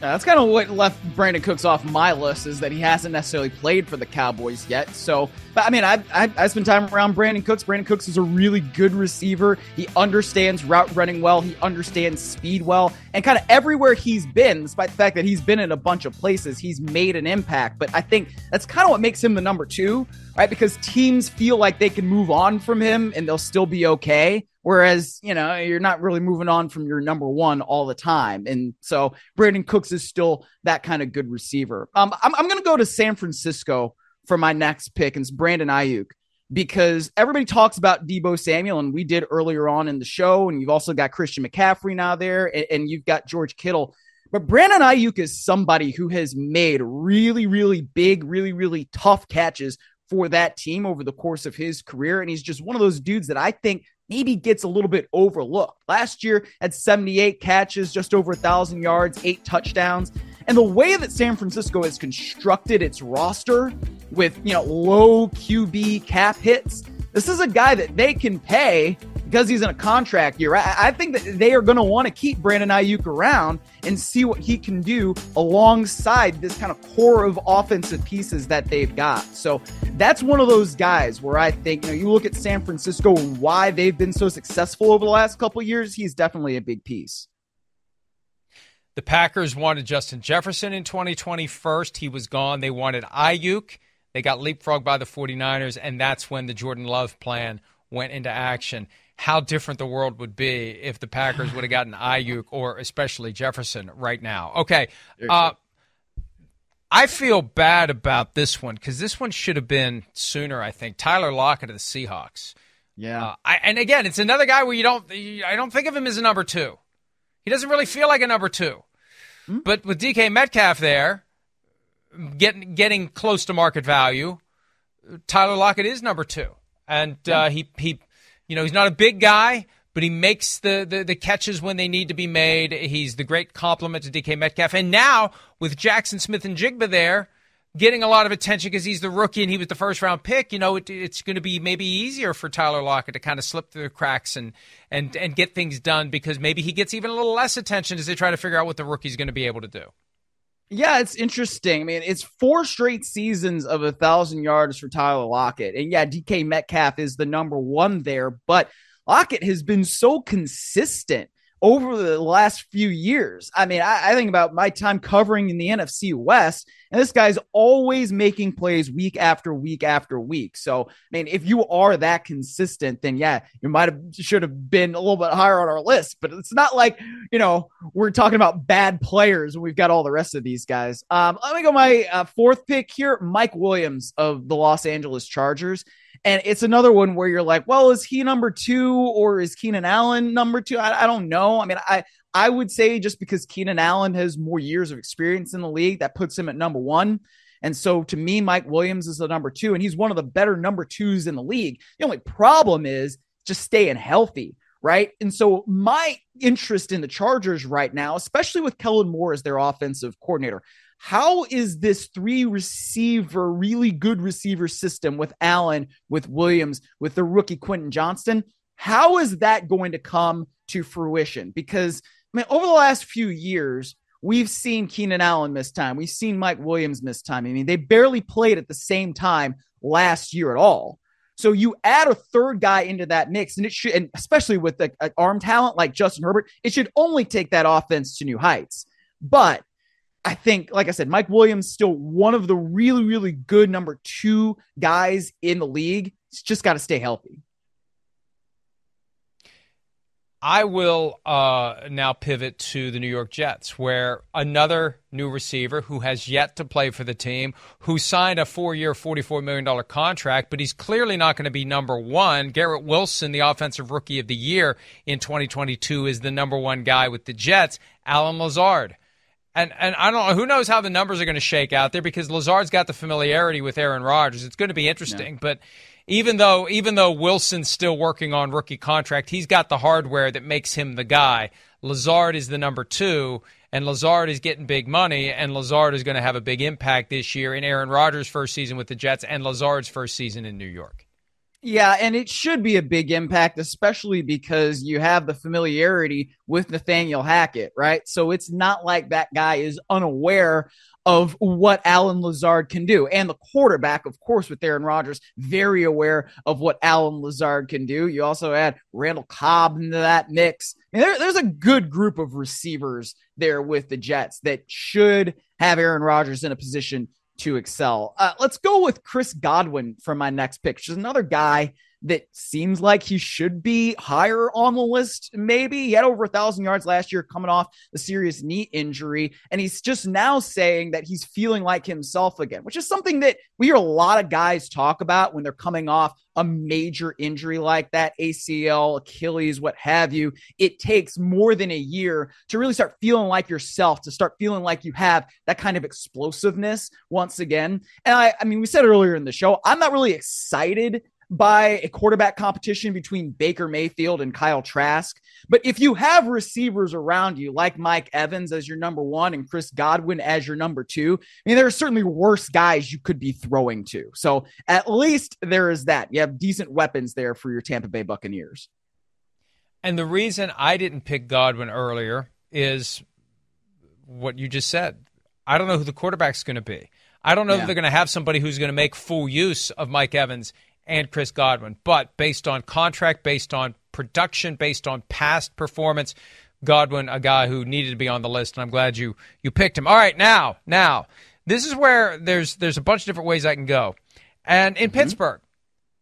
That's kind of what left Brandin Cooks off my list is that he hasn't necessarily played for the Cowboys yet. So, but I mean, I, I spent time around Brandin Cooks. Brandin Cooks is a really good receiver. He understands route running well. He understands speed well, and kind of everywhere he's been, despite the fact that he's been in a bunch of places, he's made an impact. But I think that's kind of what makes him the number two, right? Because teams feel like they can move on from him and they'll still be okay. Whereas, you know, you're not really moving on from your number one all the time. And so Brandin Cooks is still that kind of good receiver. Um, I'm, I'm going to go to San Francisco for my next pick, and it's Brandon Aiyuk because everybody talks about Deebo Samuel, and we did earlier on in the show. And you've also got Christian McCaffrey now there, and, and you've got George Kittle. But Brandon Aiyuk is somebody who has made really, really big, really, really tough catches for that team over the course of his career. And he's just one of those dudes that I think maybe gets a little bit overlooked. Last year had 78 catches, just over a thousand yards, eight touchdowns. And the way that San Francisco has constructed its roster with, you know, low QB cap hits, this is a guy that they can pay because he's in a contract year. I, I think that they are going to want to keep Brandon Aiyuk around and see what he can do alongside this kind of core of offensive pieces that they've got. So that's one of those guys where I think, you know, you look at San Francisco and why they've been so successful over the last couple years, he's definitely a big piece. The Packers wanted Justin Jefferson in 2020 first. He was gone. They wanted Aiyuk. They got leapfrogged by the 49ers, and that's when the Jordan Love plan went into action. How different the world would be if the Packers would have gotten Aiyuk or especially Jefferson right now. Okay. Uh, I feel bad about this one because this one should have been sooner, I think. Tyler Lockett of the Seahawks. Yeah. Uh, I, and again, it's another guy where you don't, I don't think of him as a number two. He doesn't really feel like a number two. But with DK Metcalf there, getting getting close to market value, Tyler Lockett is number two, and uh, he he, you know, he's not a big guy, but he makes the, the the catches when they need to be made. He's the great complement to DK Metcalf, and now with Jaxon Smith-Njigba there. Getting a lot of attention because he's the rookie and he was the first round pick. You know, it, it's going to be maybe easier for Tyler Lockett to kind of slip through the cracks and and and get things done because maybe he gets even a little less attention as they try to figure out what the rookie's going to be able to do. Yeah, it's interesting. I mean, it's four straight seasons of a thousand yards for Tyler Lockett. And yeah, DK Metcalf is the number one there, but Lockett has been so consistent over the last few years. I mean, I, I, think about my time covering in the NFC West, and this guy's always making plays week after week after week. So, I mean, if you are that consistent, then yeah, you might have should have been a little bit higher on our list. But it's not like you know we're talking about bad players we've got all the rest of these guys. Um, let me go my uh, fourth pick here, Mike Williams of the Los Angeles Chargers. And it's another one where you're like, well, is he number two or is Keenan Allen number two? I, I, don't know. I mean, I I would say just because Keenan Allen has more years of experience in the league, that puts him at number one. And so to me, Mike Williams is the number two, and he's one of the better number twos in the league. The only problem is just staying healthy, right? And so my interest in the Chargers right now, especially with Kellen Moore as their offensive coordinator, how is this three receiver, really good receiver system with Allen, with Williams, with the rookie Quentin Johnston? How is that going to come to fruition? Because I mean, over the last few years, we've seen Keenan Allen miss time. We've seen Mike Williams miss time. I mean, they barely played at the same time last year at all. So you add a third guy into that mix, and it should, and especially with the arm talent like Justin Herbert, it should only take that offense to new heights. But I think, like I said, Mike Williams still one of the really, really good number two guys in the league. He's just got to stay healthy. I will uh, now pivot to the New York Jets, where another new receiver who has yet to play for the team, who signed a four year, $44 million contract, but he's clearly not going to be number one. Garrett Wilson, the offensive rookie of the year in 2022, is the number one guy with the Jets. Allen Lazard. And, and I don't know, who knows how the numbers are going to shake out there because Lazard's got the familiarity with Aaron Rodgers. It's going to be interesting, yeah. but even though even though Wilson's still working on rookie contract, he's got the hardware that makes him the guy. Lazard is the number two, and Lazard is getting big money, and Lazard is going to have a big impact this year in Aaron Rodgers' first season with the Jets and Lazard's first season in New York. Yeah, and it should be a big impact, especially because you have the familiarity with Nathaniel Hackett, right? So it's not like that guy is unaware of what Allen Lazard can do. And the quarterback, of course, with Aaron Rodgers, very aware of what Allen Lazard can do. You also add Randall Cobb into that mix. Mean, there, there's a good group of receivers there with the Jets that should have Aaron Rodgers in a position to excel. Uh, let's go with Chris Godwin for my next pick, is another guy that seems like he should be higher on the list. Maybe he had over a thousand yards last year coming off a serious knee injury. And he's just now saying that he's feeling like himself again, which is something that we hear a lot of guys talk about when they're coming off a major injury like that, ACL, Achilles, what have you. It takes more than a year to really start feeling like yourself, to start feeling like you have that kind of explosiveness once again. And I, I mean, we said earlier in the show, I'm not really excited by a quarterback competition between Baker Mayfield and Kyle Trask. But if you have receivers around you like Mike Evans as your number one and Chris Godwin as your number two, I mean, there are certainly worse guys you could be throwing to. So at least there is that. You have decent weapons there for your Tampa Bay Buccaneers. And the reason I didn't pick Godwin earlier is what you just said. I don't know who the quarterback's going to be. I don't know yeah. if they're going to have somebody who's going to make full use of Mike Evans and Chris Godwin. But based on contract, based on production, based on past performance, Godwin, a guy who needed to be on the list, and I'm glad you you picked him. All right, now, now, this is where there's there's a bunch of different ways I can go. And in mm-hmm. Pittsburgh,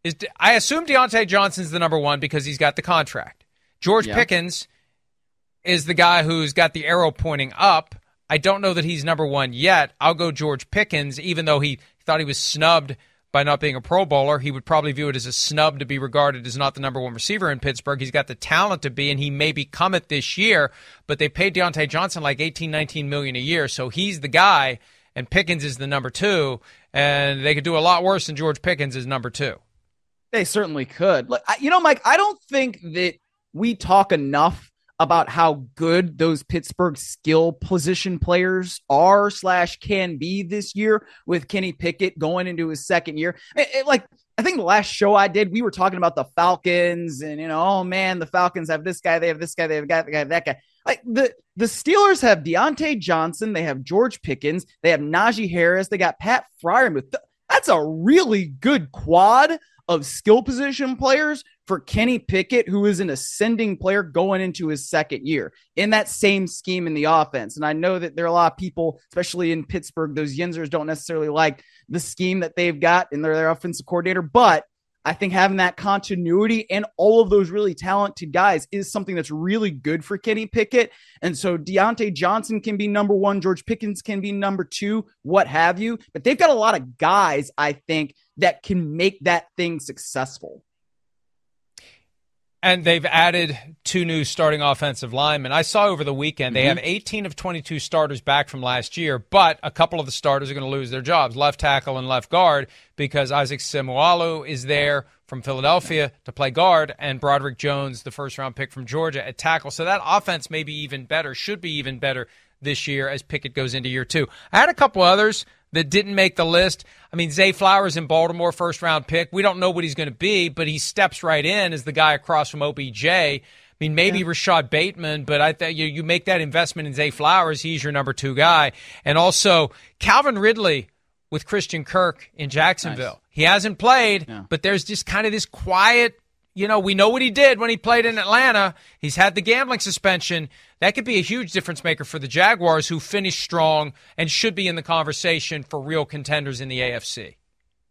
is I assume Diontae Johnson's the number one because he's got the contract. George yeah. Pickens is the guy who's got the arrow pointing up. I don't know that he's number one yet. I'll go George Pickens, even though he thought he was snubbed by not being a Pro Bowler. He would probably view it as a snub to be regarded as not the number one receiver in Pittsburgh. He's got the talent to be, and he may become it this year. But they paid Diontae Johnson like 18, 19 million a year, so he's the guy, and Pickens is the number two, and they could do a lot worse than George Pickens is number two. They certainly could. Look, you know, Mike, I don't think that we talk enough about how good those Pittsburgh skill position players are slash can be this year with Kenny Pickett going into his second year. It, it, like I think the last show I did, we were talking about the Falcons and you know, oh man, the Falcons have this guy, they have this guy, they have that guy, that guy. Like the the Steelers have Diontae Johnson, they have George Pickens, they have Najee Harris, they got Pat Freiermuth. That's a really good quad of skill position players for Kenny Pickett, who is an ascending player going into his second year in that same scheme in the offense. And I know that there are a lot of people, especially in Pittsburgh, those Yinzers don't necessarily like the scheme that they've got in their, their offensive coordinator, but I think having that continuity and all of those really talented guys is something that's really good for Kenny Pickett. And so Diontae Johnson can be number one, George Pickens can be number two, what have you. But they've got a lot of guys, I think, that can make that thing successful. And they've added two new starting offensive linemen. I saw over the weekend they mm-hmm. have 18 of 22 starters back from last year, but a couple of the starters are going to lose their jobs, left tackle and left guard, because Isaac Seumalo is there from Philadelphia to play guard, and Broderick Jones, the first round pick from Georgia, at tackle. So that offense may be even better, should be even better this year as Pickett goes into year two. I had a couple others that didn't make the list. I mean, Zay Flowers in Baltimore, first round pick. We don't know what he's going to be, but he steps right in as the guy across from OBJ. I mean, maybe yeah. Rashod Bateman, but I think you, you make that investment in Zay Flowers. He's your number two guy. And also Calvin Ridley with Christian Kirk in Jacksonville. Nice. He hasn't played, yeah. but there's just kind of this quiet you know, we know what he did when he played in Atlanta. He's had the gambling suspension. That could be a huge difference maker for the Jaguars, who finished strong and should be in the conversation for real contenders in the AFC.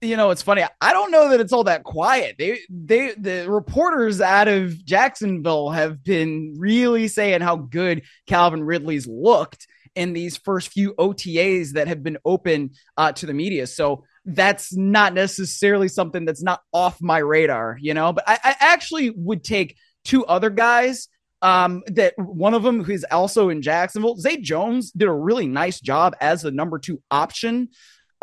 you know, it's funny. I don't know that it's all that quiet. They, they, the reporters out of Jacksonville have been really saying how good Calvin Ridley's looked in these first few OTAs that have been open uh, to the media. So that's not necessarily something that's not off my radar, you know. But I, I actually would take two other guys. Um, that one of them who's also in Jacksonville, Zay Jones did a really nice job as the number two option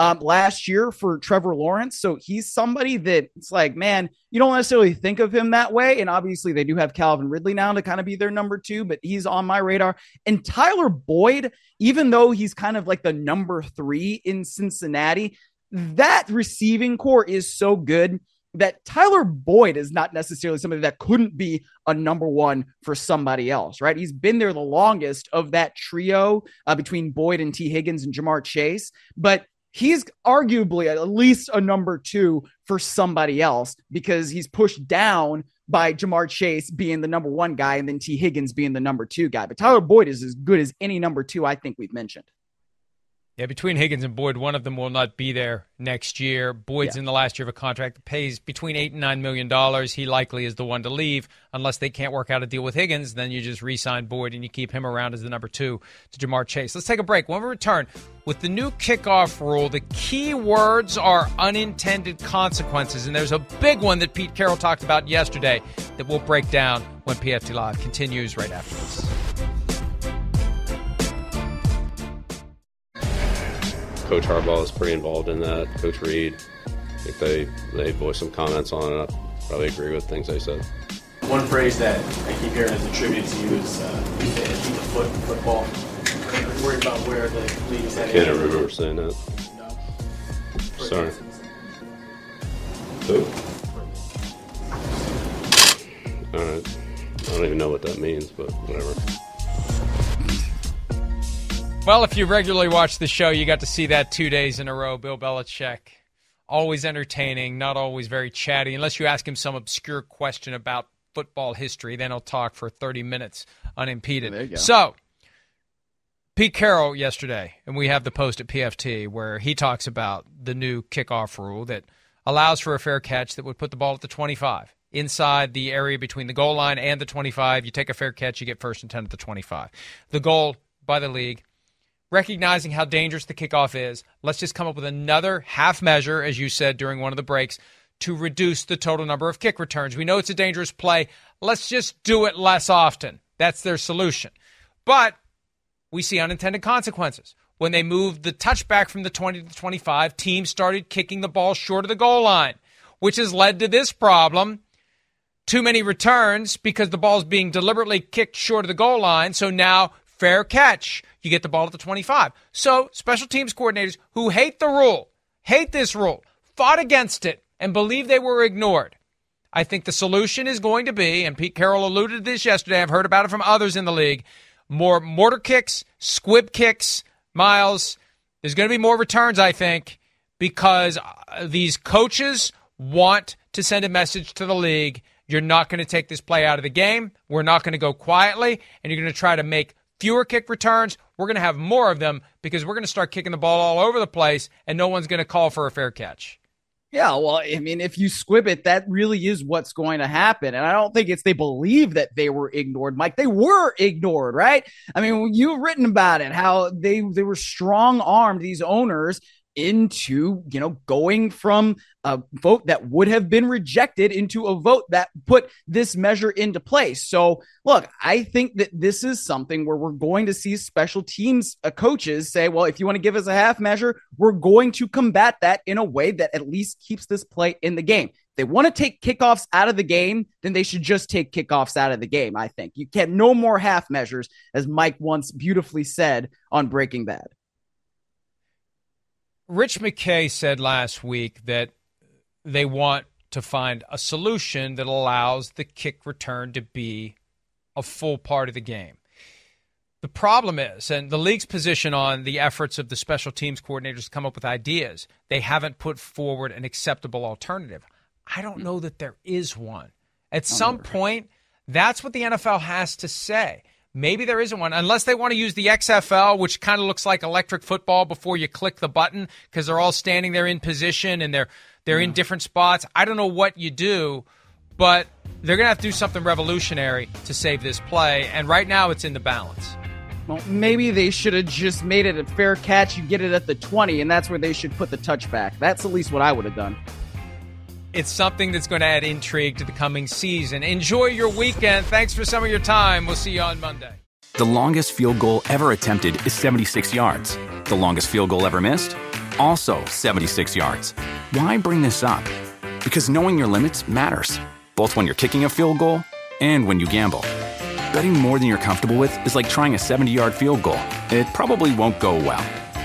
um, last year for Trevor Lawrence. So he's somebody that it's like, man, you don't necessarily think of him that way. And obviously, they do have Calvin Ridley now to kind of be their number two, but he's on my radar. And Tyler Boyd, even though he's kind of like the number three in Cincinnati, that receiving corps is so good that Tyler Boyd is not necessarily somebody that couldn't be a number one for somebody else, right? He's been there the longest of that trio uh, between Boyd and Tee Higgins and Ja'Marr Chase, but he's arguably at least a number two for somebody else because he's pushed down by Ja'Marr Chase being the number one guy and then Tee Higgins being the number two guy. But Tyler Boyd is as good as any number two I think we've mentioned. Yeah, between Higgins and Boyd, one of them will not be there next year. Boyd's yeah. in the last year of a contract that pays between eight and nine million dollars. He likely is the one to leave unless they can't work out a deal with Higgins. Then you just re-sign Boyd and you keep him around as the number two to Ja'Marr Chase. Let's take a break. When we return, with the new kickoff rule, the key words are unintended consequences, and there's a big one that Pete Carroll talked about yesterday that we'll break down when PFT Live continues right after this. Coach Harbaugh is pretty involved in that. Coach Reid, I think they they voiced some comments on it. I probably agree with things they said. One phrase that I keep hearing is attributed to you is uh, keep the, keep the foot in football. I'm worried about where the league is heading. I can't remember saying that. No. Sorry. Who? All right. I don't even know what that means, but whatever. Well, if you regularly watch the show, you got to see that two days in a row. Bill Belichick, always entertaining, not always very chatty, unless you ask him some obscure question about football history. Then he'll talk for 30 minutes unimpeded. So, Pete Carroll yesterday, and we have the post at PFT where he talks about the new kickoff rule that allows for a fair catch that would put the ball at the 25 inside the area between the goal line and the 25. You take a fair catch, you get first and 10 at the 25. The goal by the league recognizing how dangerous the kickoff is, let's just come up with another half measure, as you said during one of the breaks, to reduce the total number of kick returns. We know it's a dangerous play. Let's just do it less often. That's their solution. But we see unintended consequences. When they moved the touchback from the 20 to the 25, teams started kicking the ball short of the goal line, which has led to this problem. Too many returns because the ball's being deliberately kicked short of the goal line. So now fair catch. You get the ball at the 25. So, special teams coordinators who hate the rule, hate this rule, fought against it, and believe they were ignored. I think the solution is going to be, and Pete Carroll alluded to this yesterday, I've heard about it from others in the league, more mortar kicks, squib kicks, Myles. There's going to be more returns, I think, because uh, these coaches want to send a message to the league. You're not going to take this play out of the game. We're not going to go quietly, and you're going to try to make fewer kick returns. We're going to have more of them because we're going to start kicking the ball all over the place and no one's going to call for a fair catch. Yeah, well, I mean, if you squib it, that really is what's going to happen. And I don't think it's they believe that they were ignored, Mike. They were ignored, right? I mean, you've written about it, how they they were strong armed, these owners, into, you know, going from a vote that would have been rejected into a vote that put this measure into place. So, look, I think that this is something where we're going to see special teams uh, coaches say, well, if you want to give us a half measure, we're going to combat that in a way that at least keeps this play in the game. If they want to take kickoffs out of the game, then they should just take kickoffs out of the game. I think you can't no more half measures, as Mike once beautifully said on Breaking Bad. Rich McKay said last week that they want to find a solution that allows the kick return to be a full part of the game. The problem is, and the league's position on the efforts of the special teams coordinators to come up with ideas, they haven't put forward an acceptable alternative. I don't know that there is one. At some point, that's what the NFL has to say Maybe there isn't one, unless they want to use the XFL, which kind of looks like electric football before you click the button because they're all standing there in position and they're they're in different spots. I don't know what you do, but they're going to have to do something revolutionary to save this play. And right now, it's in the balance. Well, maybe they should have just made it a fair catch. You get it at the 20, and that's where they should put the touchback. That's at least what I would have done. It's something that's going to add intrigue to the coming season. Enjoy your weekend. Thanks for some of your time. We'll see you on Monday. The longest field goal ever attempted is 76 yards. The longest field goal ever missed? Also 76 yards. Why bring this up? Because knowing your limits matters, both when you're kicking a field goal and when you gamble. Betting more than you're comfortable with is like trying a 70 yard field goal. It probably won't go well.